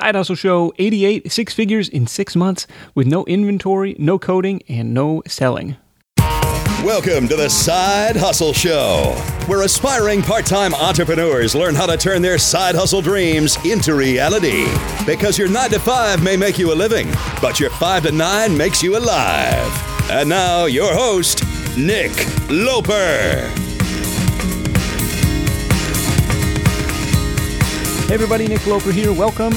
Side Hustle Show 88, six figures in six months with no inventory, no coding, and no selling. Welcome to the Side Hustle Show, where aspiring part time entrepreneurs learn how to turn their side hustle dreams into reality. Because your 9 to 5 may make you a living, but your 5 to 9 makes you alive. And now, your host, Nick Loper. Hey everybody, Nick Loper here. Welcome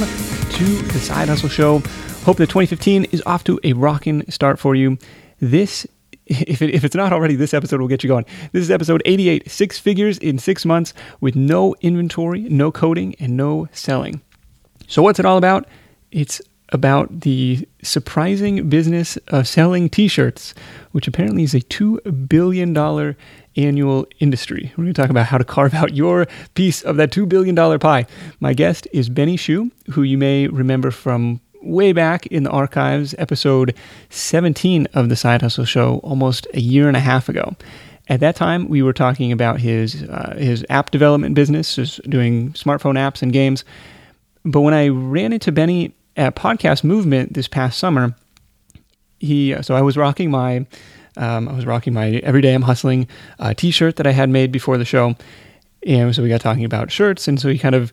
to the Side Hustle Show. Hope that 2015 is off to a rocking start for you. This, if, it, if it's not already, this episode will get you going. This is episode 88, six figures in six months with no inventory, no coding, and no selling. So what's it all about? It's about the surprising business of selling t-shirts, which apparently is a $2 billion annual industry. We're going to talk about how to carve out your piece of that $2 billion pie. My guest is Benny Hsu, who you may remember from way back in the archives, episode 17 of the Side Hustle Show, almost a year and a half ago. At that time, we were talking about his uh, his app development business, just doing smartphone apps and games. But when I ran into Benny at Podcast Movement this past summer, he so I was rocking my um, I was rocking my Everyday I'm Hustling uh, t-shirt that I had made before the show, and so we got talking about shirts, and so he kind of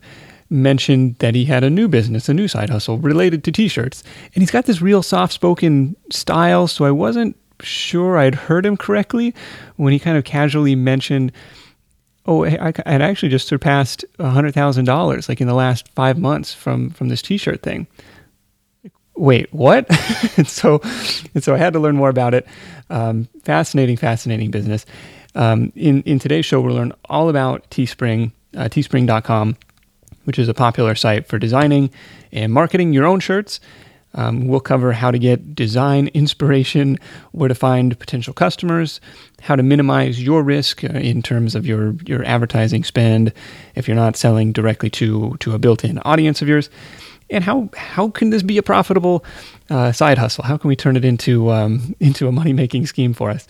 mentioned that he had a new business, a new side hustle related to t-shirts, and he's got this real soft-spoken style, so I wasn't sure I'd heard him correctly when he kind of casually mentioned oh, I, had actually just surpassed hundred thousand dollars like in the last five months from from this T-shirt thing. Wait, what? and so, and so I had to learn more about it. Um, fascinating, fascinating business. Um, in in today's show, we'll learn all about Teespring, uh, Teespring.com, which is a popular site for designing and marketing your own shirts. Um, we'll cover how to get design inspiration, where to find potential customers, how to minimize your risk uh, in terms of your, your advertising spend if you're not selling directly to, to a built in audience of yours, and how, how can this be a profitable uh, side hustle? How can we turn it into, um, into a money making scheme for us?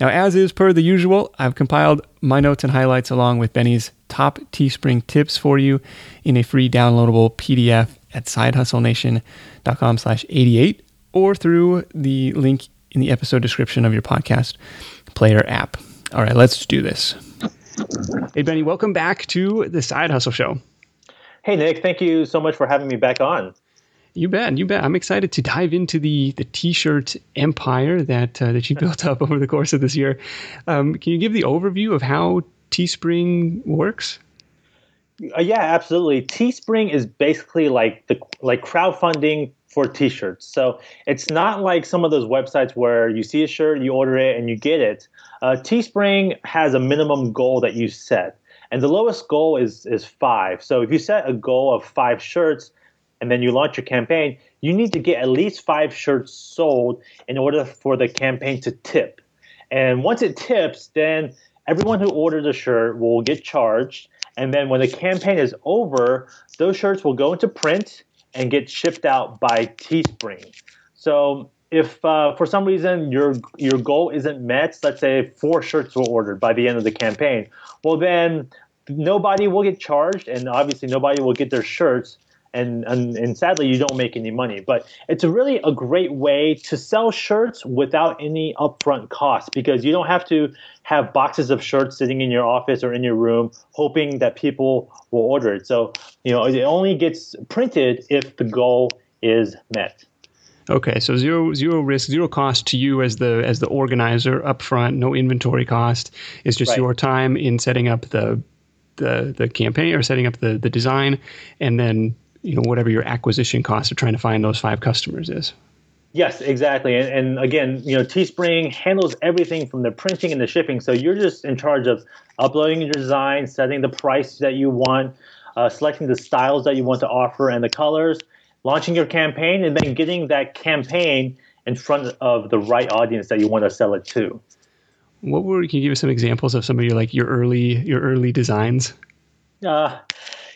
Now, as is per the usual, I've compiled my notes and highlights along with Benny's top Teespring tips for you in a free downloadable PDF at sidehustlenation.com slash 88 or through the link in the episode description of your podcast player app. All right, let's do this. Hey, Benny, welcome back to the Side Hustle Show. Hey, Nick, thank you so much for having me back on. You bet, you bet. I'm excited to dive into the the t-shirt empire that uh, that you built up over the course of this year. Um, can you give the overview of how Teespring works? Uh, yeah, absolutely. Teespring is basically like the like crowdfunding for t-shirts. So it's not like some of those websites where you see a shirt, you order it, and you get it. Uh, Teespring has a minimum goal that you set, and the lowest goal is is five. So if you set a goal of five shirts, and then you launch your campaign, you need to get at least five shirts sold in order for the campaign to tip. And once it tips, then everyone who orders a shirt will get charged and then when the campaign is over, those shirts will go into print and get shipped out by Teespring. So if uh, for some reason your your goal isn't met, let's say four shirts were ordered by the end of the campaign, well then nobody will get charged, and obviously nobody will get their shirts and, and and sadly you don't make any money. But it's a really a great way to sell shirts without any upfront cost because you don't have to have boxes of shirts sitting in your office or in your room hoping that people will order it. So you know it only gets printed if the goal is met Okay, so zero zero risk, zero cost to you as the as the organizer upfront, no inventory cost. It's just right. your time in setting up the the the campaign or setting up the the design, and then you know whatever your acquisition cost of trying to find those five customers is. Yes, exactly. And, and, again, you know, Teespring handles everything from the printing and the shipping. So you're just in charge of uploading your design, setting the price that you want, uh, selecting the styles that you want to offer and the colors, launching your campaign, and then getting that campaign in front of the right audience that you want to sell it to. What were? Can you give us some examples of some of your like your early your early designs? Uh,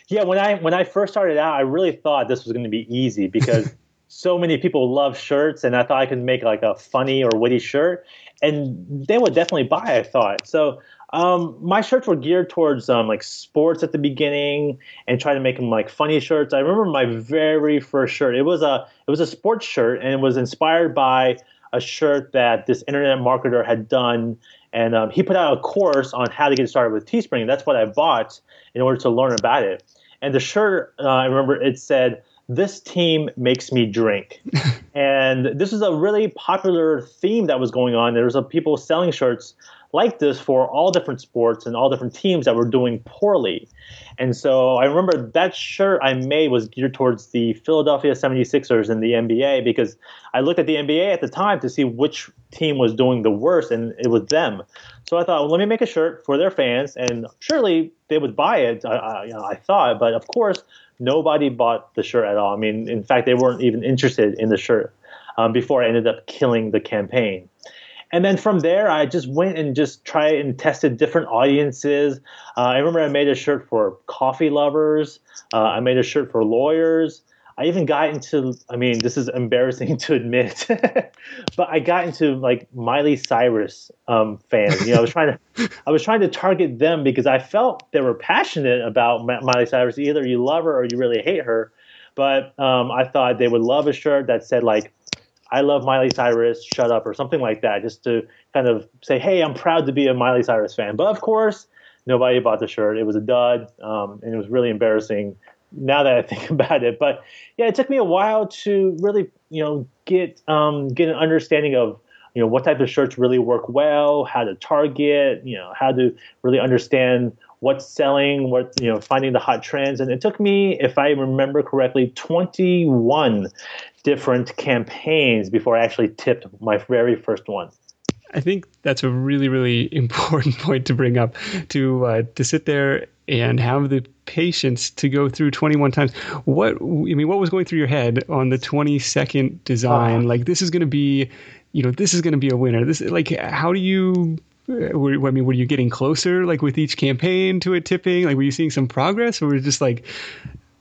yeah, when I when I first started out, I really thought this was going to be easy because so many people love shirts, and I thought I could make like a funny or witty shirt, and they would definitely buy. I thought so. Um, my shirts were geared towards um, like sports at the beginning and trying to make them like funny shirts. I remember my very first shirt. It was a it was a sports shirt and it was inspired by a shirt that this internet marketer had done, and um, he put out a course on how to get started with Teespring. That's what I bought in order to learn about it. And the shirt, uh, I remember it said this team makes me drink. and this is a really popular theme that was going on. There was a, people selling shirts like this for all different sports and all different teams that were doing poorly. And so I remember that shirt I made was geared towards the Philadelphia 76ers in the NBA because I looked at the NBA at the time to see which team was doing the worst, and it was them. So I thought, well, let me make a shirt for their fans, and surely they would buy it. I, I, you know, I thought, but of course, nobody bought the shirt at all. I mean, in fact, they weren't even interested in the shirt um, before I ended up killing the campaign. And then from there, I just went and just tried and tested different audiences. Uh, I remember I made a shirt for coffee lovers. Uh, I made a shirt for lawyers. I even got into, I mean, this is embarrassing to admit, but I got into like Miley Cyrus um, fans. You know, I was trying to, I was trying to target them because I felt they were passionate about Miley Cyrus. Either you love her or you really hate her. But um, I thought they would love a shirt that said like, "I love Miley Cyrus, shut up" or something like that, just to kind of say, "Hey, I'm proud to be a Miley Cyrus fan." But of course, nobody bought the shirt. It was a dud, um, and it was really embarrassing now that I think about it. But yeah, it took me a while to really, you know, get um, get an understanding of you know what type of shirts really work well, how to target, you know, how to really understand what's selling, what you know, finding the hot trends. And it took me, if I remember correctly, 21 different campaigns before I actually tipped my very first one. I think that's a really, really important point to bring up to uh, to sit there and have the patience to go through 21 times. What I mean, what was going through your head on the 22nd design? Uh-huh. Like this is going to be, you know, this is going to be a winner. This like how do you? Uh, were, I mean, were you getting closer like with each campaign to it tipping? Like were you seeing some progress, or was it just like,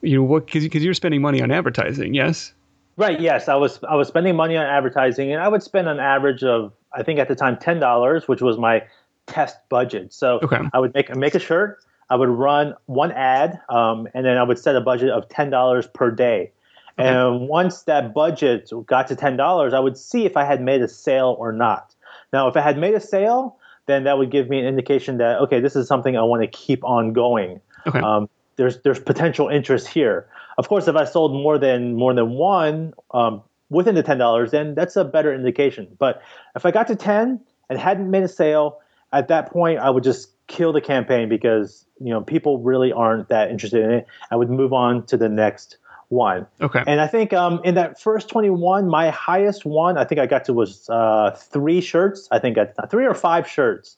you know, what? Because because you're spending money on advertising, yes. Right. Yes, I was. I was spending money on advertising, and I would spend an average of, I think at the time, ten dollars, which was my test budget. So okay. I would make make a shirt. I would run one ad, um, and then I would set a budget of ten dollars per day. Okay. And once that budget got to ten dollars, I would see if I had made a sale or not. Now, if I had made a sale, then that would give me an indication that okay, this is something I want to keep on going. Okay. Um, there's there's potential interest here. Of course, if I sold more than more than one um, within the ten dollars, then that's a better indication. But if I got to ten and hadn't made a sale, at that point I would just kill the campaign because you know people really aren't that interested in it. I would move on to the next one. Okay. And I think um, in that first 21, my highest one I think I got to was uh, three shirts. I think I, three or five shirts.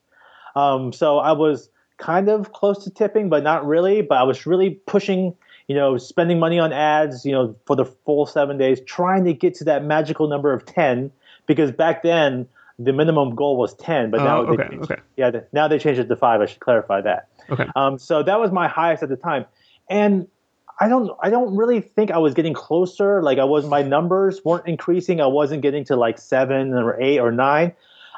Um, so I was kind of close to tipping, but not really. But I was really pushing you know, spending money on ads, you know, for the full seven days, trying to get to that magical number of 10, because back then the minimum goal was 10, but now, uh, okay, they changed, okay. yeah, now they changed it to five. I should clarify that. Okay. Um, so that was my highest at the time. And I don't, I don't really think I was getting closer. Like I was, my numbers weren't increasing. I wasn't getting to like seven or eight or nine.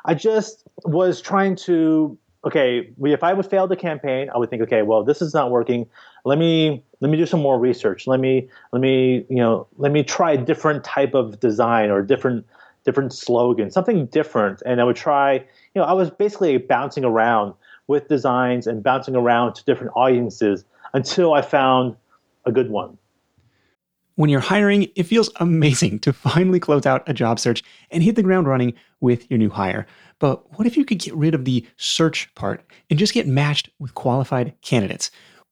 I just was trying to okay, if I would fail the campaign, I would think, okay, well, this is not working. Let me let me do some more research. Let me let me you know let me try a different type of design or different different slogan, something different. And I would try. You know, I was basically bouncing around with designs and bouncing around to different audiences until I found a good one. When you're hiring, it feels amazing to finally close out a job search and hit the ground running with your new hire. But what if you could get rid of the search part and just get matched with qualified candidates?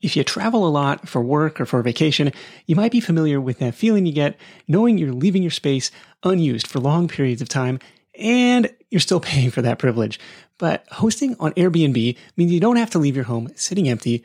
If you travel a lot for work or for vacation, you might be familiar with that feeling you get knowing you're leaving your space unused for long periods of time and you're still paying for that privilege. But hosting on Airbnb means you don't have to leave your home sitting empty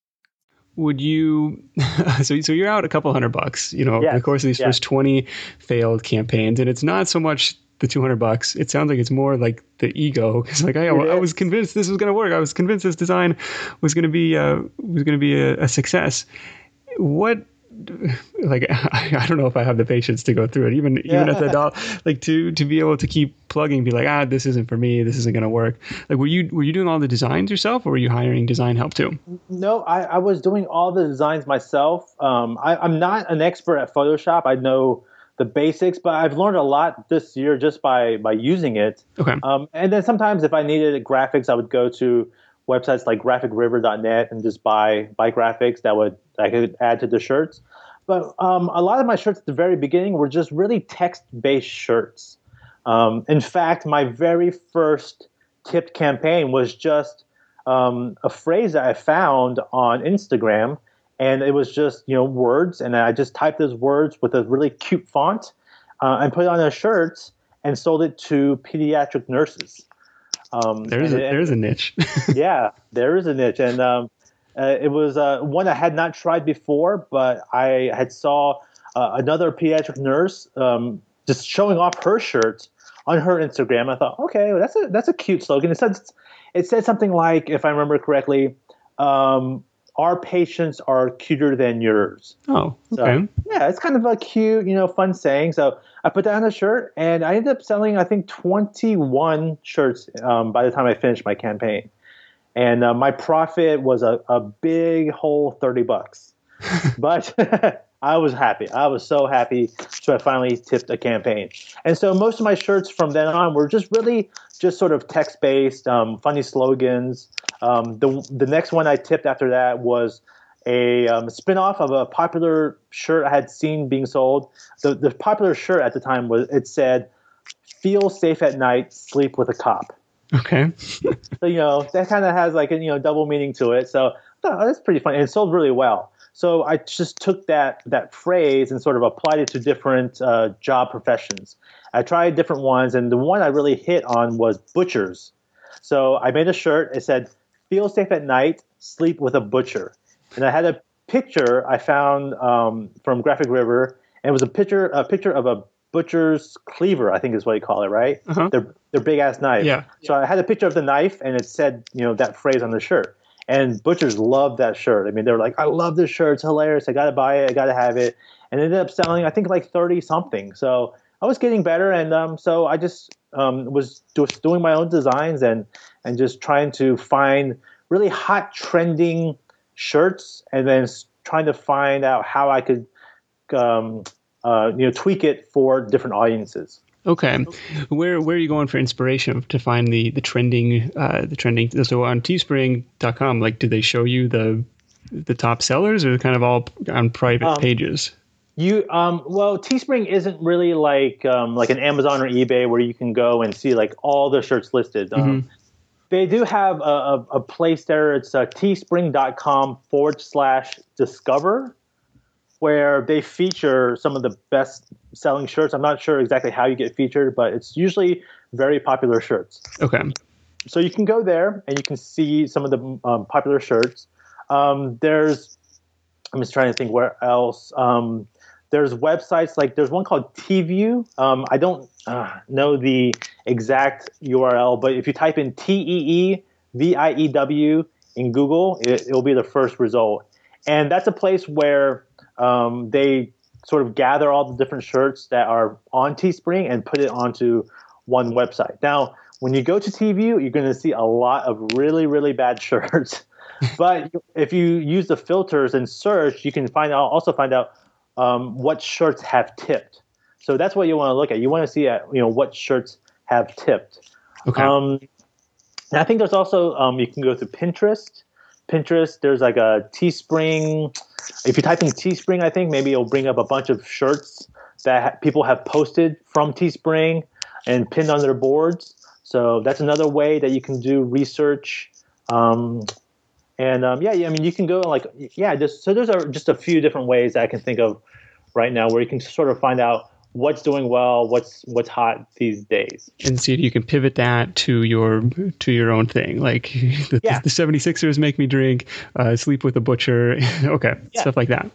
Would you, so, so you're out a couple hundred bucks, you know, yes. the course of these yes. first 20 failed campaigns. And it's not so much the 200 bucks. It sounds like it's more like the ego. Cause like, I, I was convinced this was going to work. I was convinced this design was going to be, uh, was going to be a, a success. What like I, don't know if I have the patience to go through it. Even yeah. even at the dollar, like to to be able to keep plugging, be like, ah, this isn't for me. This isn't going to work. Like, were you were you doing all the designs yourself, or were you hiring design help too? No, I, I was doing all the designs myself. Um, I, I'm not an expert at Photoshop. I know the basics, but I've learned a lot this year just by by using it. Okay. Um, and then sometimes if I needed graphics, I would go to websites like graphicriver.net and just buy buy graphics that would I could add to the shirts. But um, a lot of my shirts at the very beginning were just really text based shirts. Um, in fact, my very first tipped campaign was just um, a phrase that I found on Instagram, and it was just you know words, and I just typed those words with a really cute font uh, and put it on a shirt and sold it to pediatric nurses. Um, there's a there's a niche. yeah, there is a niche, and um, uh, it was uh, one I had not tried before, but I had saw uh, another pediatric nurse um, just showing off her shirt on her Instagram. I thought, okay, well, that's a that's a cute slogan. It said it said something like, if I remember correctly, um, our patients are cuter than yours. Oh, okay. So, yeah, it's kind of a cute, you know, fun saying. So I put that on a shirt, and I ended up selling, I think, 21 shirts um, by the time I finished my campaign. And uh, my profit was a, a big whole 30 bucks. but I was happy. I was so happy so i finally tipped a campaign. And so most of my shirts from then on were just really just sort of text based, um, funny slogans. Um, the, the next one I tipped after that was a um, spin-off of a popular shirt I had seen being sold. The, the popular shirt at the time was it said, "Feel safe at night, sleep with a cop." Okay. so you know that kind of has like a you know double meaning to it. So oh, that's pretty funny. And it sold really well. So I just took that that phrase and sort of applied it to different uh, job professions. I tried different ones, and the one I really hit on was butchers. So I made a shirt. It said, "Feel safe at night, sleep with a butcher." and I had a picture I found um, from Graphic River, and it was a picture a picture of a butcher's cleaver, I think is what you call it, right? Uh-huh. Their big ass knife. Yeah. So I had a picture of the knife, and it said you know that phrase on the shirt. And butchers loved that shirt. I mean, they were like, "I love this shirt. It's hilarious. I got to buy it. I got to have it." And it ended up selling, I think, like thirty something. So I was getting better, and um, so I just um, was just doing my own designs and and just trying to find really hot, trending shirts and then trying to find out how I could um, uh, you know tweak it for different audiences. Okay, where where are you going for inspiration to find the the trending uh, the trending? So on Teespring.com, like, do they show you the the top sellers, or kind of all on private um, pages? You um, well, Teespring isn't really like um, like an Amazon or eBay where you can go and see like all the shirts listed. Um, mm-hmm they do have a, a, a place there. It's uh, teespring.com forward slash discover. Where they feature some of the best selling shirts. I'm not sure exactly how you get featured, but it's usually very popular shirts. Okay. So you can go there and you can see some of the um, popular shirts. Um, there's, I'm just trying to think where else. Um, there's websites like there's one called TeeView. Um, I don't uh, know the exact URL, but if you type in T E E V I E W in Google, it, will be the first result. And that's a place where um, they sort of gather all the different shirts that are on Teespring and put it onto one website. Now, when you go to TeeView, you're going to see a lot of really, really bad shirts. but if you use the filters and search, you can find out also find out um, what shirts have tipped. So that's what you want to look at. You want to see at, uh, you know what shirts have tipped. Okay. Um, and I think there's also um, you can go to Pinterest. Pinterest, there's like a Teespring. If you type in Teespring, I think maybe it'll bring up a bunch of shirts that ha- people have posted from Teespring and pinned on their boards. So that's another way that you can do research. Um, and um, yeah, I mean, you can go like yeah, just so those are just a few different ways I can think of right now where you can sort of find out what's doing well, what's what's hot these days. And see if you can pivot that to your to your own thing. Like the, yeah. the 76ers make me drink, uh, sleep with a butcher, okay, yeah. stuff like that.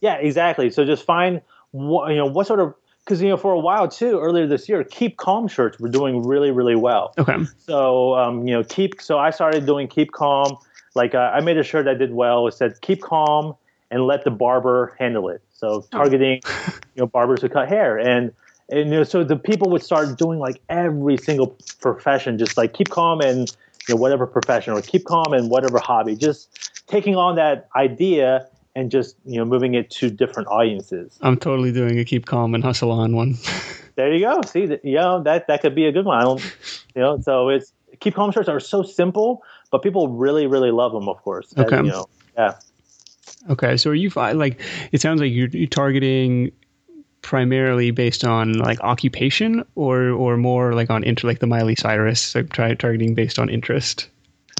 Yeah, exactly. So just find what you know what sort of because you know for a while too earlier this year keep calm shirts were doing really really well okay so um, you know keep so i started doing keep calm like uh, i made a shirt that did well it said keep calm and let the barber handle it so oh. targeting you know barbers who cut hair. And and you know so the people would start doing like every single profession just like keep calm and you know whatever profession or keep calm and whatever hobby. Just taking on that idea and just you know moving it to different audiences. I'm totally doing a keep calm and hustle on one. There you go. See you know that that could be a good one. I don't, you know so it's keep calm shirts are so simple but people really really love them of course. Okay. you know. Yeah Okay, so are you like? It sounds like you're, you're targeting primarily based on like occupation, or or more like on interest, like the Miley Cyrus, like try targeting based on interest.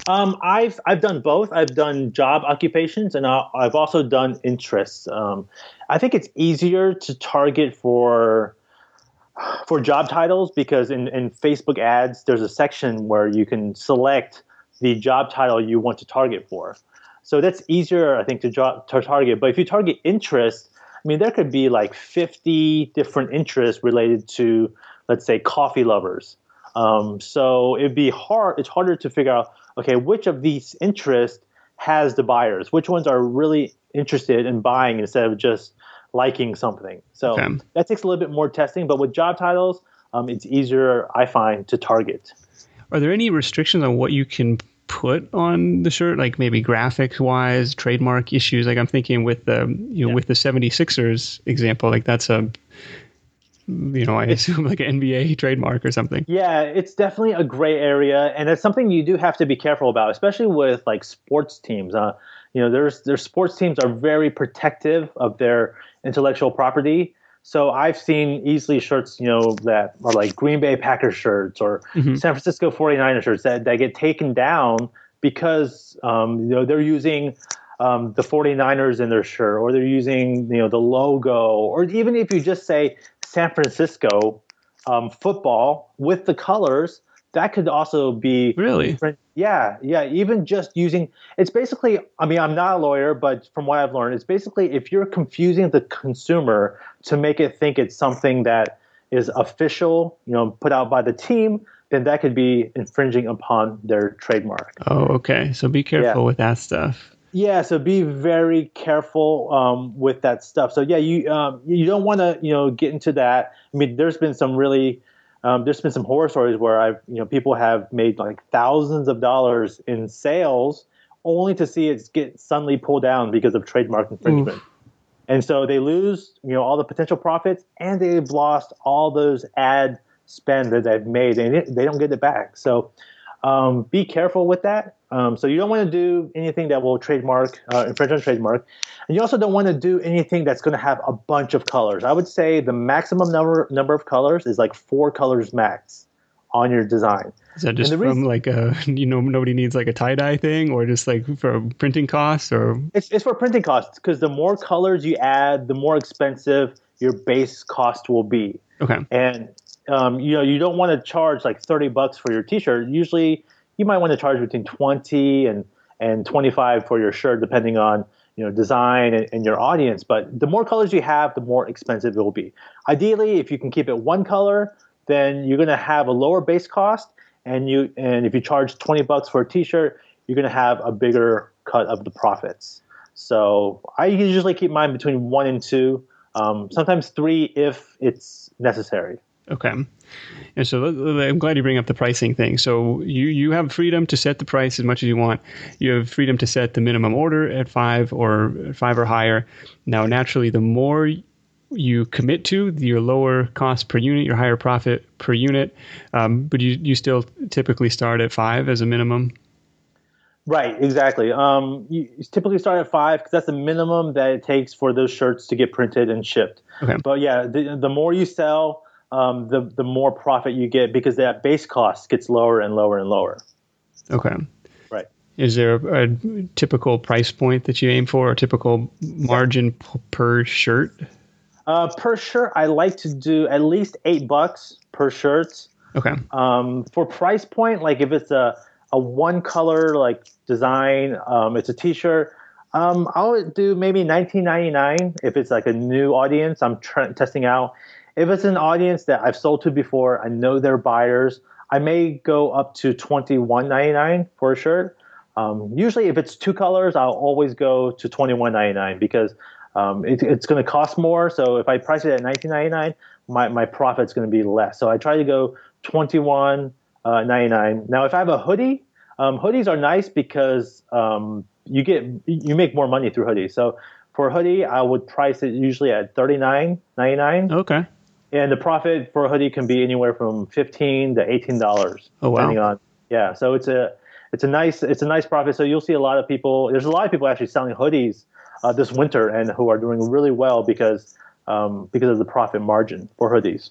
Um, I've I've done both. I've done job occupations, and I've also done interests. Um, I think it's easier to target for for job titles because in, in Facebook ads, there's a section where you can select the job title you want to target for. So that's easier, I think, to, to target. But if you target interest, I mean, there could be like 50 different interests related to, let's say, coffee lovers. Um, so it'd be hard. It's harder to figure out, okay, which of these interests has the buyers? Which ones are really interested in buying instead of just liking something? So okay. that takes a little bit more testing. But with job titles, um, it's easier, I find, to target. Are there any restrictions on what you can put on the shirt, like maybe graphics wise, trademark issues. Like I'm thinking with the you know yeah. with the 76ers example, like that's a you know, I assume like an NBA trademark or something. Yeah, it's definitely a gray area, and it's something you do have to be careful about, especially with like sports teams. Uh, you know, there's their sports teams are very protective of their intellectual property. So I've seen easily shirts, you know, that are like Green Bay Packers shirts or mm-hmm. San Francisco 49ers shirts that, that get taken down because, um, you know, they're using um, the 49ers in their shirt or they're using, you know, the logo or even if you just say San Francisco um, football with the colors, that could also be really yeah yeah even just using it's basically i mean i'm not a lawyer but from what i've learned it's basically if you're confusing the consumer to make it think it's something that is official you know put out by the team then that could be infringing upon their trademark oh okay so be careful yeah. with that stuff yeah, so be very careful um, with that stuff. So yeah, you um, you don't want to you know get into that. I mean, there's been some really um, there's been some horror stories where I've, you know, people have made like thousands of dollars in sales only to see it get suddenly pulled down because of trademark infringement. Oof. And so they lose, you know, all the potential profits and they've lost all those ad spend that they've made and they don't get it back. So um, be careful with that. Um, so you don't want to do anything that will trademark, uh, infringe on trademark. And you also don't want to do anything that's going to have a bunch of colors. I would say the maximum number number of colors is like four colors max on your design. Is that just from reason, like a you know nobody needs like a tie dye thing, or just like for printing costs, or it's it's for printing costs because the more colors you add, the more expensive your base cost will be. Okay. And um, you know you don't want to charge like thirty bucks for your T-shirt. Usually, you might want to charge between twenty and and twenty five for your shirt, depending on you know design and, and, your audience. But the more colors you have, the more expensive it will be. Ideally, if you can keep it one color, then you're going to have a lower base cost and you and if you charge 20 bucks for a t-shirt you're going to have a bigger cut of the profits so i usually keep mine between one and two um, sometimes three if it's necessary okay and so i'm glad you bring up the pricing thing so you you have freedom to set the price as much as you want you have freedom to set the minimum order at five or five or higher now naturally the more you commit to, your lower cost per unit, your higher profit per unit, um, but you, you still typically start at five as a minimum. Right, exactly. Um, you typically start at five because that's the minimum that it takes for those shirts to get printed and shipped. Okay. But yeah, the, the more you sell, um, the the more profit you get because that base cost gets lower and lower and lower. Okay. Right. Is there a, a typical price point that you aim for, or typical margin p- per shirt? Uh, per shirt, I like to do at least eight bucks per shirt. Okay. Um, for price point, like if it's a a one color like design, um, it's a T-shirt. Um, I'll do maybe 19.99 if it's like a new audience I'm tr- testing out. If it's an audience that I've sold to before, I know they're buyers. I may go up to 21.99 for a shirt. Um, usually, if it's two colors, I'll always go to 21.99 because um, it, it's going to cost more. So if I price it at 19.99, my my profit's going to be less. So I try to go 21.99. Uh, now, if I have a hoodie, um, hoodies are nice because um, you get you make more money through hoodies. So for a hoodie, I would price it usually at 39.99. Okay. And the profit for a hoodie can be anywhere from 15 to 18 dollars, oh, wow. depending on yeah. So it's a it's a nice it's a nice profit. So you'll see a lot of people. There's a lot of people actually selling hoodies uh, this winter and who are doing really well because um, because of the profit margin for hoodies.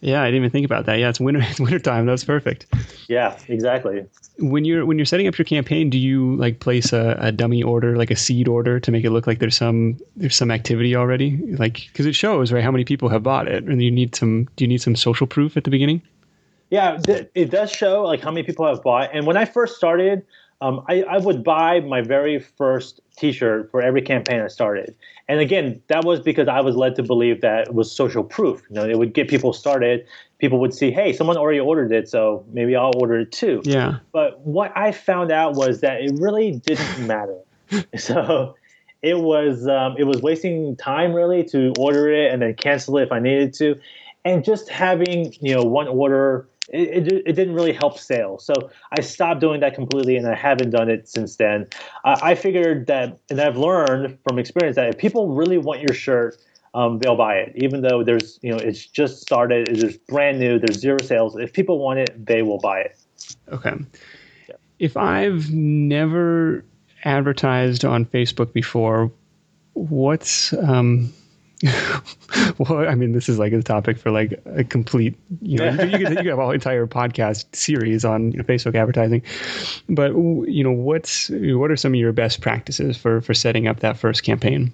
Yeah, I didn't even think about that. Yeah, it's winter. It's winter time. That's perfect. Yeah, exactly. When you're when you're setting up your campaign, do you like place a, a dummy order, like a seed order, to make it look like there's some there's some activity already? Like because it shows right how many people have bought it, and you need some. Do you need some social proof at the beginning? Yeah, it does show like how many people have bought. And when I first started, um, I, I would buy my very first T-shirt for every campaign I started, and again, that was because I was led to believe that it was social proof. You know, it would get people started. People would see, hey, someone already ordered it, so maybe I'll order it too. Yeah. But what I found out was that it really didn't matter. so it was um, it was wasting time really to order it and then cancel it if I needed to, and just having you know one order it, it, it, didn't really help sales. So I stopped doing that completely, and I haven't done it since then. Uh, I figured that, and I've learned from experience that if people really want your shirt, um, they'll buy it, even though there's you know it's just started, it's brand new, there's zero sales. If people want it, they will buy it. Okay. Yeah. If I've never advertised on Facebook before, what's um, well, I mean, this is like a topic for like a complete, you know, you, could, you could have an entire podcast series on you know, Facebook advertising. But you know, what's what are some of your best practices for for setting up that first campaign?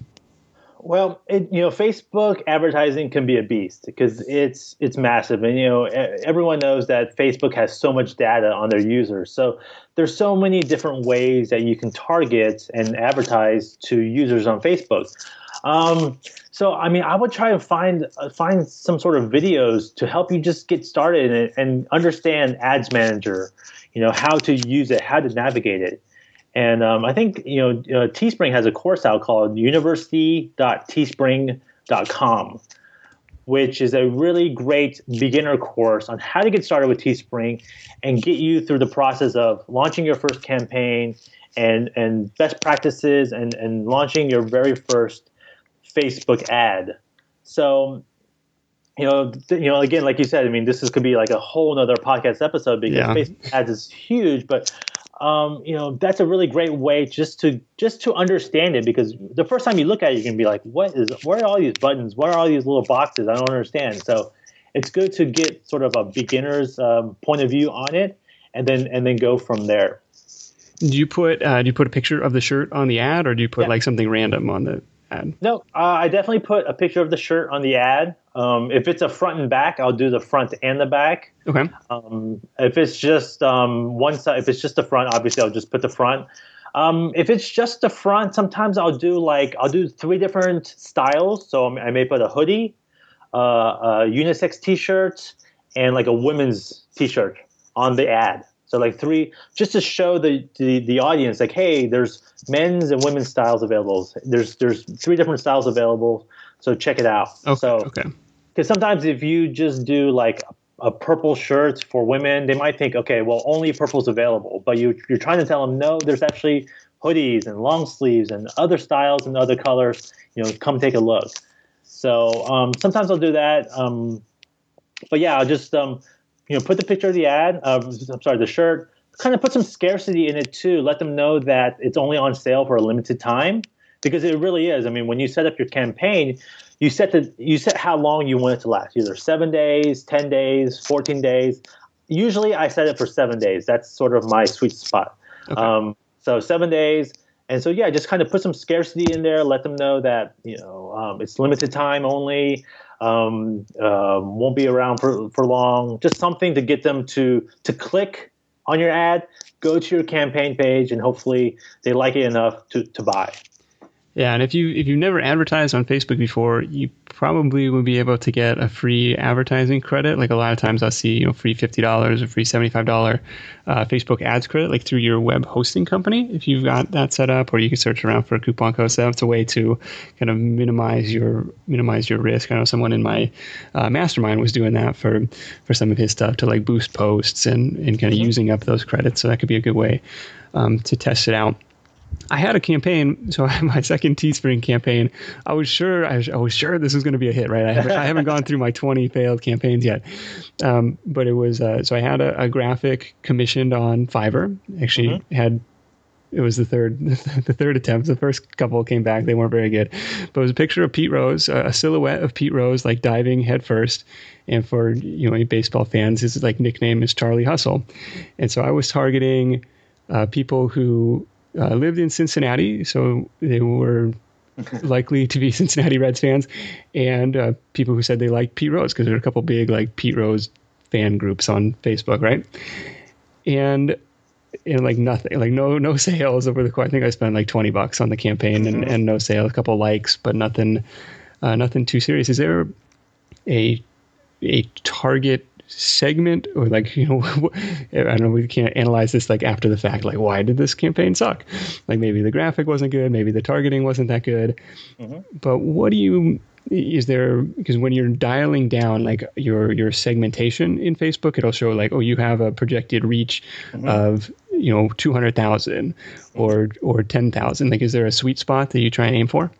Well, it, you know, Facebook advertising can be a beast because it's it's massive, and you know, everyone knows that Facebook has so much data on their users. So there's so many different ways that you can target and advertise to users on Facebook. Um, so, I mean, I would try and find uh, find some sort of videos to help you just get started and, and understand Ads Manager. You know how to use it, how to navigate it. And um, I think you know uh, Teespring has a course out called University.teespring.com, which is a really great beginner course on how to get started with Teespring and get you through the process of launching your first campaign and and best practices and and launching your very first Facebook ad. So, you know, th- you know, again, like you said, I mean, this is, could be like a whole other podcast episode because yeah. Facebook ads is huge, but um, you know, that's a really great way just to just to understand it because the first time you look at it, you can be like, what is what are all these buttons? What are all these little boxes? I don't understand. So it's good to get sort of a beginner's um, point of view on it, and then and then go from there. Do you put uh, do you put a picture of the shirt on the ad, or do you put yeah. like something random on the ad? No, uh, I definitely put a picture of the shirt on the ad. Um, if it's a front and back, I'll do the front and the back. Okay. Um, if it's just um, one side, if it's just the front, obviously I'll just put the front. Um, if it's just the front, sometimes I'll do like I'll do three different styles. So I may put a hoodie, uh, a unisex T-shirt, and like a women's T-shirt on the ad. So like three, just to show the, the, the audience, like, hey, there's men's and women's styles available. There's there's three different styles available. So check it out. Okay. So, okay. Because sometimes if you just do like a purple shirt for women, they might think, okay, well, only purple's available. But you, you're trying to tell them, no, there's actually hoodies and long sleeves and other styles and other colors. You know, come take a look. So um, sometimes I'll do that. Um, but yeah, I'll just um, you know, put the picture of the ad, uh, I'm sorry, the shirt, kind of put some scarcity in it too. Let them know that it's only on sale for a limited time because it really is. I mean, when you set up your campaign, you set the you set how long you want it to last, either seven days, ten days, fourteen days. Usually, I set it for seven days. That's sort of my sweet spot. Okay. Um, so seven days, and so yeah, just kind of put some scarcity in there. Let them know that you know um, it's limited time only um, uh, won't be around for, for long. Just something to get them to to click on your ad, go to your campaign page, and hopefully they like it enough to, to buy. Yeah, and if you if you've never advertised on Facebook before, you probably will be able to get a free advertising credit. Like a lot of times, I'll see you know free fifty dollars or free seventy five dollar uh, Facebook ads credit, like through your web hosting company, if you've got that set up, or you can search around for a coupon code. So that's a way to kind of minimize your minimize your risk. I know someone in my uh, mastermind was doing that for for some of his stuff to like boost posts and and kind of mm-hmm. using up those credits. So that could be a good way um, to test it out. I had a campaign, so my second Teespring campaign. I was sure, I was, I was sure this was going to be a hit, right? I haven't, I haven't, gone through my 20 failed campaigns yet, um, but it was. Uh, so I had a, a, graphic commissioned on Fiverr. Actually, mm-hmm. had it was the third the third attempt. The first couple came back; they weren't very good. But it was a picture of Pete Rose, a silhouette of Pete Rose, like diving headfirst. And for you know, any baseball fans, his like nickname is Charlie Hustle. And so I was targeting uh, people who uh, lived in Cincinnati, so they were likely to be Cincinnati Reds fans, and uh, people who said they liked Pete Rose because there are a couple big like Pete Rose fan groups on Facebook, right? And and like nothing, like no no sales over the course. I think I spent like twenty bucks on the campaign and, and no sales, a couple likes, but nothing uh, nothing too serious. Is there a a target segment or like you know i don't know we can't analyze this like after the fact like why did this campaign suck? Like maybe the graphic wasn't good maybe the targeting wasn't that good. Mm-hmm. but what do you is there because when you're dialing down like your your segmentation in facebook it'll show like oh you have a projected reach mm-hmm. of you know 200,000 or or 10,000 like is there a sweet spot that you try and aim for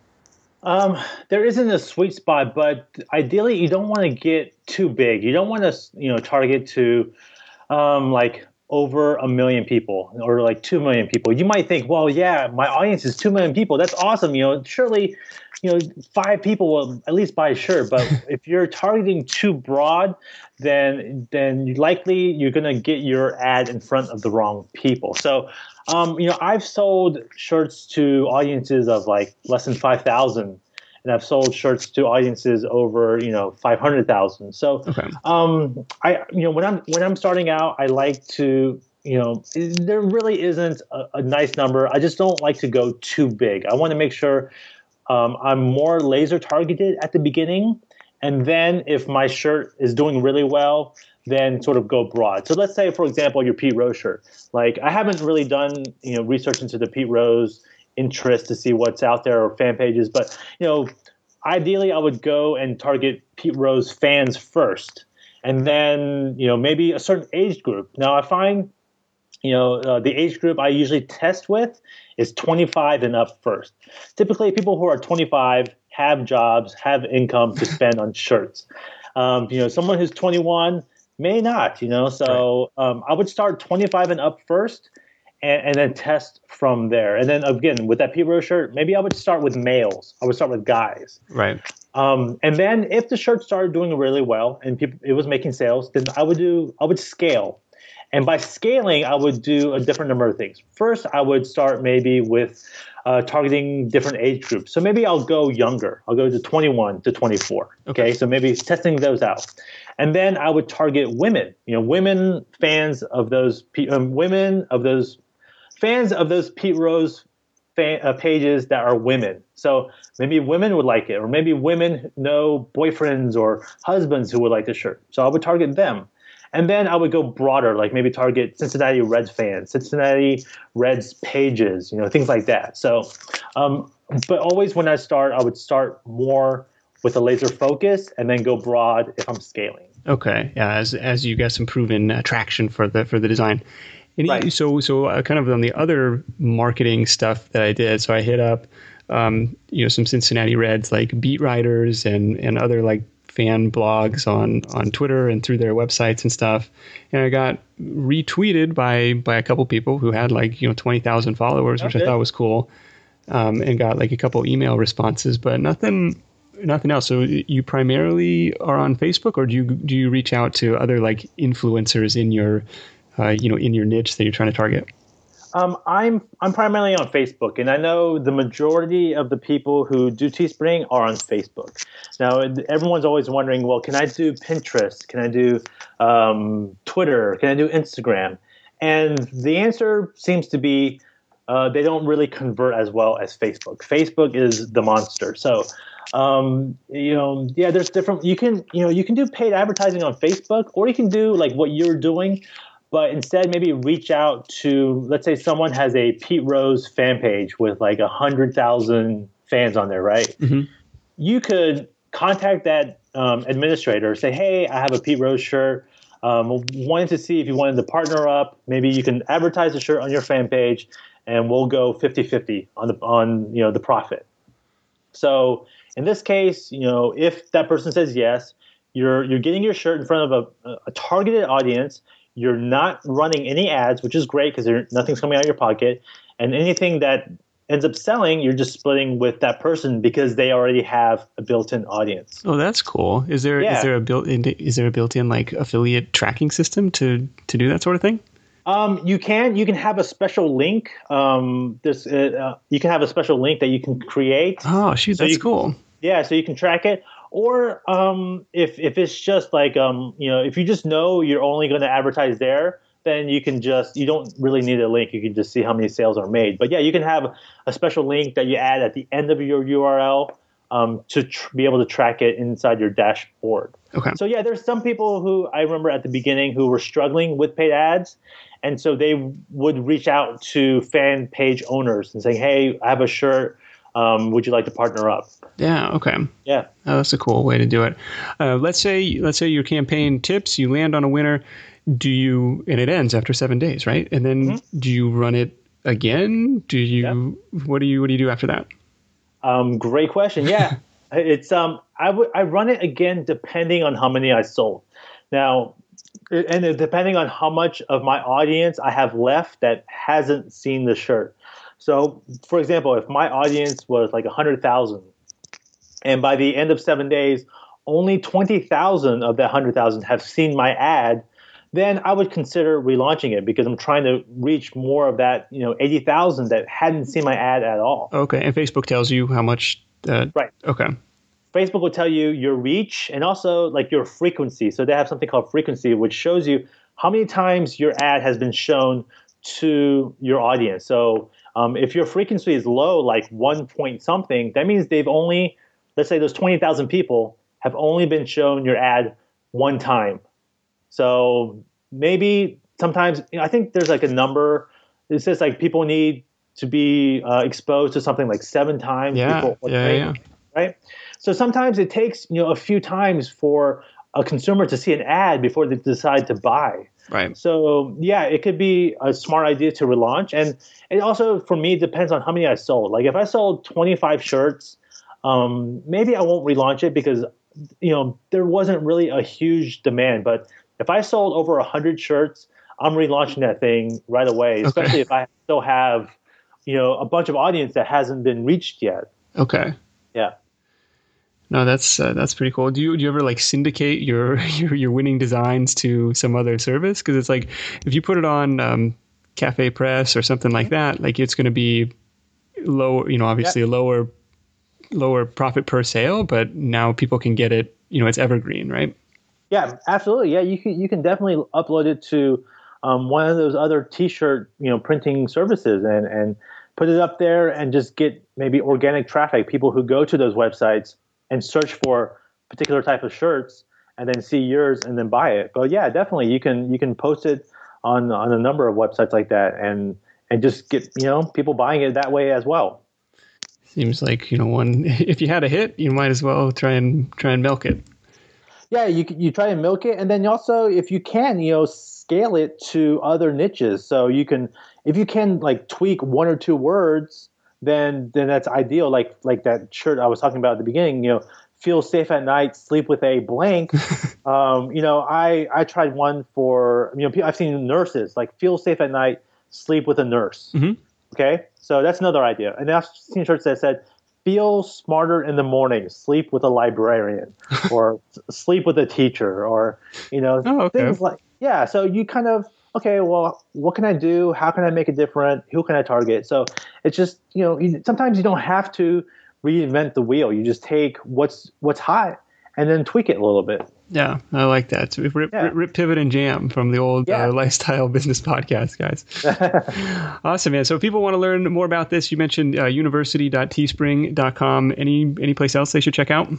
um, there isn't a sweet spot, but ideally, you don't want to get too big. You don't want to, you know, target to um, like over a million people or like two million people. You might think, well, yeah, my audience is two million people. That's awesome. You know, surely, you know, five people will at least buy a shirt. But if you're targeting too broad, then then likely you're gonna get your ad in front of the wrong people. So um, you know, I've sold shirts to audiences of like less than five thousand, and I've sold shirts to audiences over you know five hundred thousand. So, okay. um, I you know when I'm when I'm starting out, I like to you know there really isn't a, a nice number. I just don't like to go too big. I want to make sure um, I'm more laser targeted at the beginning, and then if my shirt is doing really well then sort of go broad. So let's say, for example, your Pete Rose shirt. Like I haven't really done you know research into the Pete Rose interest to see what's out there or fan pages, but you know, ideally I would go and target Pete Rose fans first, and then you know maybe a certain age group. Now I find you know uh, the age group I usually test with is 25 and up first. Typically, people who are 25 have jobs, have income to spend on shirts. Um, you know, someone who's 21 may not, you know. So right. um, I would start 25 and up first, and, and, then test from there. And then again, with that Pete Rose shirt, maybe I would start with males. I would start with guys. Right. Um, and then if the shirt started doing really well and people it was making sales, then I would do I would scale. And by scaling, I would do a different number of things. First, I would start maybe with uh, targeting different age groups. So maybe I'll go younger. I'll go to 21 to 24. Okay. okay. So maybe testing those out. And then I would target women, you know, women fans of those, um, women of those fans of those Pete Rose fan, uh, pages that are women. So maybe women would like it, or maybe women know boyfriends or husbands who would like the shirt. So I would target them. And then I would go broader, like maybe target Cincinnati Reds fans, Cincinnati Reds pages, you know, things like that. So, um, but always when I start, I would start more with a laser focus and then go broad if I'm scaling. Okay, yeah, as as you get some proven uh, traction for the for the design. And right. so so uh, kind of on the other marketing stuff that I did, so I hit up um, you know some Cincinnati Reds like beat writers and and other like fan blogs on on Twitter and through their websites and stuff. And I got retweeted by by a couple people who had like you know twenty thousand followers, which I thought was cool, um, and got like a couple email responses, but nothing nothing else. So you primarily are on Facebook, or do you do you reach out to other like influencers in your uh, you know in your niche that you're trying to target? Um, I'm I'm primarily on Facebook, and I know the majority of the people who do Teespring are on Facebook. Now, everyone's always wondering, well, can I do Pinterest? Can I do um, Twitter? Can I do Instagram? And the answer seems to be uh, they don't really convert as well as Facebook. Facebook is the monster. So, um, you know, yeah, there's different. You can you know you can do paid advertising on Facebook, or you can do like what you're doing but instead maybe reach out to let's say someone has a Pete Rose fan page with like a hundred thousand fans on there, right? Mm-hmm. You could contact that um, administrator, say, "Hey, I have a Pete Rose shirt. Um, wanted to see if you wanted to partner up. Maybe you can advertise the shirt on your fan page, and we'll go 50-50 on the on you know the profit." So in this case, you know, if that person says yes, you're you're getting your shirt in front of a, a targeted audience. You're not running any ads, which is great because nothing's coming out of your pocket. And anything that ends up selling, you're just splitting with that person because they already have a built-in audience. Oh, that's cool. Is there yeah. is there a built-in is there a built-in like affiliate tracking system to to do that sort of thing? Um, you can you can have a special link. Um, this uh, uh, you can have a special link that you can create. Oh, shoot, so that's you, cool. Yeah, so you can track it. Or um, if if it's just like um, you know, if you just know you're only going to advertise there, then you can just you don't really need a link. You can just see how many sales are made. But yeah, you can have a special link that you add at the end of your URL um, to tr- be able to track it inside your dashboard. Okay. So yeah, there's some people who I remember at the beginning who were struggling with paid ads, and so they would reach out to fan page owners and saying, "Hey, I have a shirt um, would you like to partner up? Yeah. Okay. Yeah. Oh, that's a cool way to do it. Uh, let's say let's say your campaign tips. You land on a winner. Do you and it ends after seven days, right? And then mm-hmm. do you run it again? Do you what do you what do you do after that? Um, great question. Yeah, it's um I would I run it again depending on how many I sold. Now, and depending on how much of my audience I have left that hasn't seen the shirt. So, for example, if my audience was like 100,000, and by the end of seven days, only 20,000 of that 100,000 have seen my ad, then I would consider relaunching it because I'm trying to reach more of that, you know, 80,000 that hadn't seen my ad at all. Okay. And Facebook tells you how much. Uh, right. Okay. Facebook will tell you your reach and also like your frequency. So they have something called frequency, which shows you how many times your ad has been shown to your audience. So um, if your frequency is low, like one point something, that means they've only, let's say those 20,000 people have only been shown your ad one time. So maybe sometimes, you know, I think there's like a number. It says like people need to be uh, exposed to something like seven times yeah, yeah, yeah. right? So sometimes it takes you know a few times for a consumer to see an ad before they decide to buy. Right. So yeah, it could be a smart idea to relaunch, and it also for me depends on how many I sold. Like if I sold 25 shirts, um, maybe I won't relaunch it because you know there wasn't really a huge demand. But if I sold over 100 shirts, I'm relaunching that thing right away, especially okay. if I still have you know a bunch of audience that hasn't been reached yet. Okay. Yeah. No, that's uh, that's pretty cool. Do you do you ever like syndicate your your, your winning designs to some other service? Because it's like if you put it on um, Cafe Press or something like that, like it's going to be lower. You know, obviously yep. lower lower profit per sale, but now people can get it. You know, it's evergreen, right? Yeah, absolutely. Yeah, you can you can definitely upload it to um, one of those other T-shirt you know printing services and and put it up there and just get maybe organic traffic, people who go to those websites and search for particular type of shirts and then see yours and then buy it. But yeah, definitely you can you can post it on on a number of websites like that and and just get you know people buying it that way as well. Seems like you know one. If you had a hit, you might as well try and try and milk it. Yeah, you you try and milk it, and then also if you can, you know, scale it to other niches. So you can, if you can, like tweak one or two words, then then that's ideal. Like like that shirt I was talking about at the beginning. You know, feel safe at night, sleep with a blank. um, you know, I I tried one for you know I've seen nurses like feel safe at night, sleep with a nurse. Mm-hmm. Okay, so that's another idea. And I've seen shirts that said, feel smarter in the morning, sleep with a librarian, or sleep with a teacher, or, you know, oh, okay. things like, yeah. So you kind of, okay, well, what can I do? How can I make it different? Who can I target? So it's just, you know, you, sometimes you don't have to reinvent the wheel. You just take what's, what's hot and then tweak it a little bit. Yeah, I like that. So rip, yeah. rip, pivot, and jam from the old uh, yeah. uh, lifestyle business podcast, guys. awesome, man. So if people want to learn more about this, you mentioned uh, university.teespring.com. Any any place else they should check out?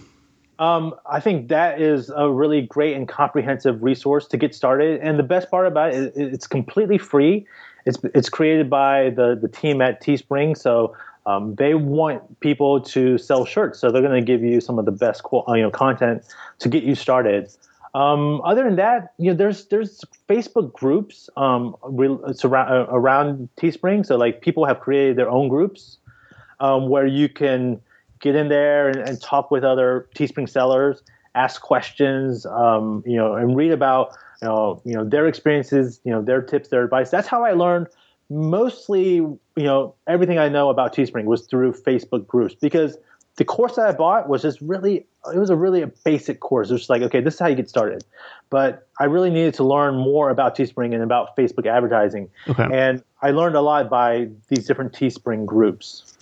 Um, I think that is a really great and comprehensive resource to get started. And the best part about it, it's completely free. It's it's created by the the team at Teespring. So um, they want people to sell shirts, so they're going to give you some of the best you know content to get you started. Um, other than that, you know, there's there's Facebook groups um, around, uh, around Teespring. So like people have created their own groups um, where you can get in there and, and, talk with other Teespring sellers, ask questions, um, you know, and read about you know you know their experiences, you know their tips, their advice. That's how I learned mostly, you know, everything I know about Teespring was through Facebook groups because the course that I bought was just really, it was a really a basic course. It was just like, okay, this is how you get started. But I really needed to learn more about Teespring and about Facebook advertising. Okay. And I learned a lot by these different Teespring groups.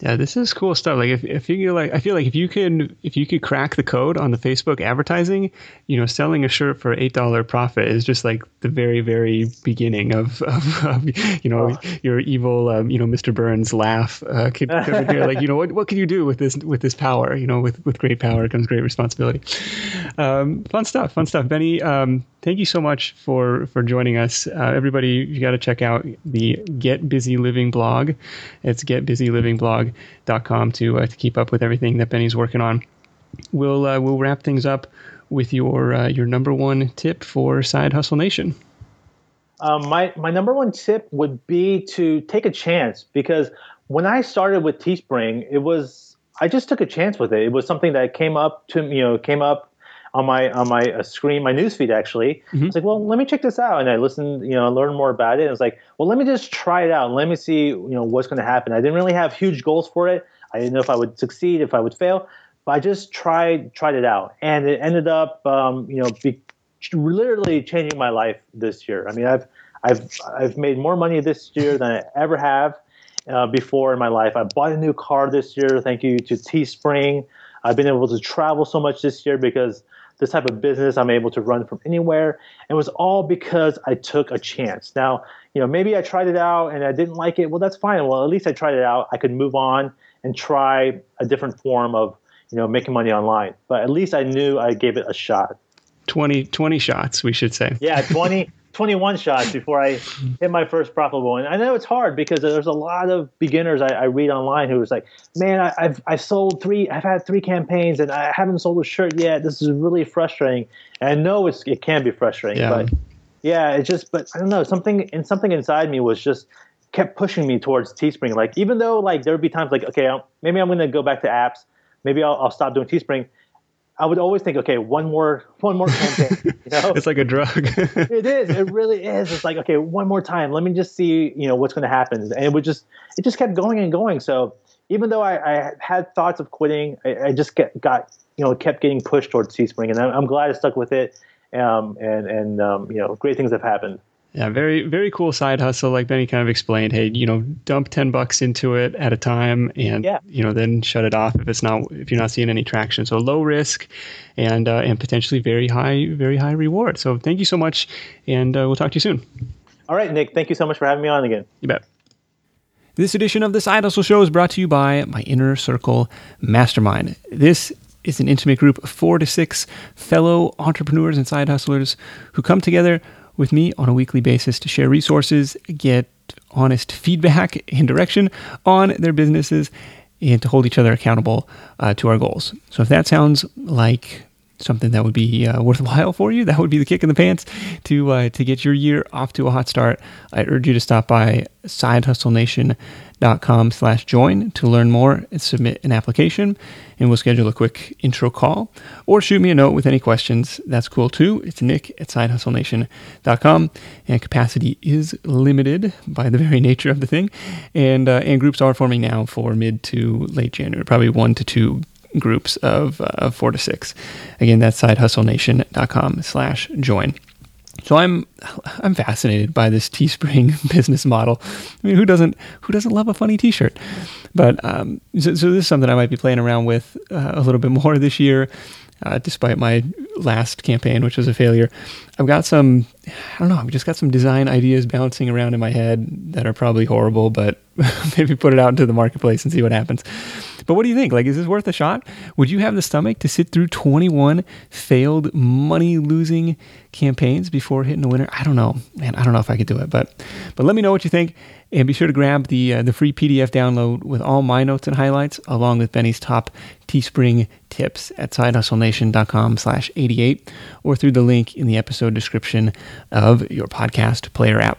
Yeah, this is cool stuff. Like if, if you like, I feel like if you can if you could crack the code on the Facebook advertising, you know, selling a shirt for eight dollar profit is just like the very very beginning of, of, of you know oh. your evil um, you know Mr. Burns laugh. Uh, could, could, like you know what what can you do with this with this power? You know, with with great power comes great responsibility. Um, fun stuff, fun stuff. Benny, um, thank you so much for for joining us. Uh, everybody, you got to check out the Get Busy Living blog. It's getbusylivingblog blog.com to uh, to keep up with everything that Benny's working on. We'll uh, we'll wrap things up with your uh, your number one tip for Side Hustle Nation. Um, my my number one tip would be to take a chance because when I started with Teespring, it was I just took a chance with it. It was something that came up to you know came up on my on my uh, screen, my newsfeed actually. Mm-hmm. It's like, well, let me check this out, and I listened, you know, learn more about it. And it's like, well, let me just try it out. Let me see, you know, what's going to happen. I didn't really have huge goals for it. I didn't know if I would succeed, if I would fail, but I just tried tried it out, and it ended up, um, you know, be, literally changing my life this year. I mean, I've I've I've made more money this year than I ever have uh, before in my life. I bought a new car this year, thank you to Teespring. I've been able to travel so much this year because this type of business I'm able to run from anywhere. And it was all because I took a chance. Now, you know, maybe I tried it out and I didn't like it. Well, that's fine. Well, at least I tried it out. I could move on and try a different form of, you know, making money online. But at least I knew I gave it a shot. 20, 20 shots, we should say. Yeah, 20, 21 shots before I hit my first profitable. And I know it's hard because there's a lot of beginners I, I read online who was like, man, I, have I've sold three, I've had three campaigns and I haven't sold a shirt yet. This is really frustrating. And I know it's, it can be frustrating, yeah. but yeah, it's just, but I don't know, something and something inside me was just kept pushing me towards Teespring. Like, even though like there would be times like, okay, I'll, maybe I'm going to go back to apps. Maybe I'll, I'll stop doing Teespring I would always think, okay, one more, one more campaign. You know? it's like a drug. it is. It really is. It's like, okay, one more time. Let me just see, you know, what's going to happen. And it would just, it just kept going and going. So even though I, I had thoughts of quitting, I, I just get, got you know kept getting pushed towards Teespring, and I'm, I'm glad I stuck with it. Um, and and um, you know, great things have happened. Yeah, very very cool side hustle. Like Benny kind of explained, hey, you know, dump ten bucks into it at a time, and yeah. you know, then shut it off if it's not if you're not seeing any traction. So low risk, and uh, and potentially very high very high reward. So thank you so much, and uh, we'll talk to you soon. All right, Nick. Thank you so much for having me on again. You bet. This edition of the Side Hustle Show is brought to you by my Inner Circle Mastermind. This is an intimate group of four to six fellow entrepreneurs and side hustlers who come together with me on a weekly basis to share resources, get honest feedback and direction on their businesses, and to hold each other accountable uh, to our goals. So if that sounds like something that would be uh, worthwhile for you, that would be the kick in the pants to uh, to get your year off to a hot start. I urge you to stop by sidehustlenation.com slash join to learn more and submit an application, and we'll schedule a quick intro call or shoot me a note with any questions. That's cool too. It's nick at sidehustlenation.com, and capacity is limited by the very nature of the thing, and uh, and groups are forming now for mid to late January, probably one to two groups of, uh, four to six. Again, that's sidehustlenation.com slash join. So I'm I'm fascinated by this Teespring business model. I mean, who doesn't who doesn't love a funny T-shirt? But um, so, so, this is something I might be playing around with uh, a little bit more this year, uh, despite my last campaign, which was a failure. I've got some I don't know. I've just got some design ideas bouncing around in my head that are probably horrible, but maybe put it out into the marketplace and see what happens. But what do you think? Like, is this worth a shot? Would you have the stomach to sit through 21 failed money losing campaigns before hitting a winner? I don't know, man. I don't know if I could do it, but but let me know what you think, and be sure to grab the uh, the free PDF download with all my notes and highlights, along with Benny's top Teespring tips at sidehustlenation.com slash 88 or through the link in the episode description of your podcast player app.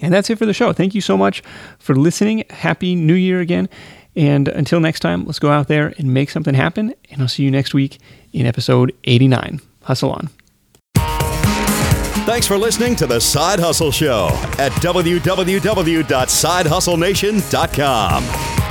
And that's it for the show. Thank you so much for listening. Happy New Year again. And until next time, let's go out there and make something happen. And I'll see you next week in episode 89. Hustle on. Thanks for listening to the Side Hustle Show at www.sidehustlenation.com.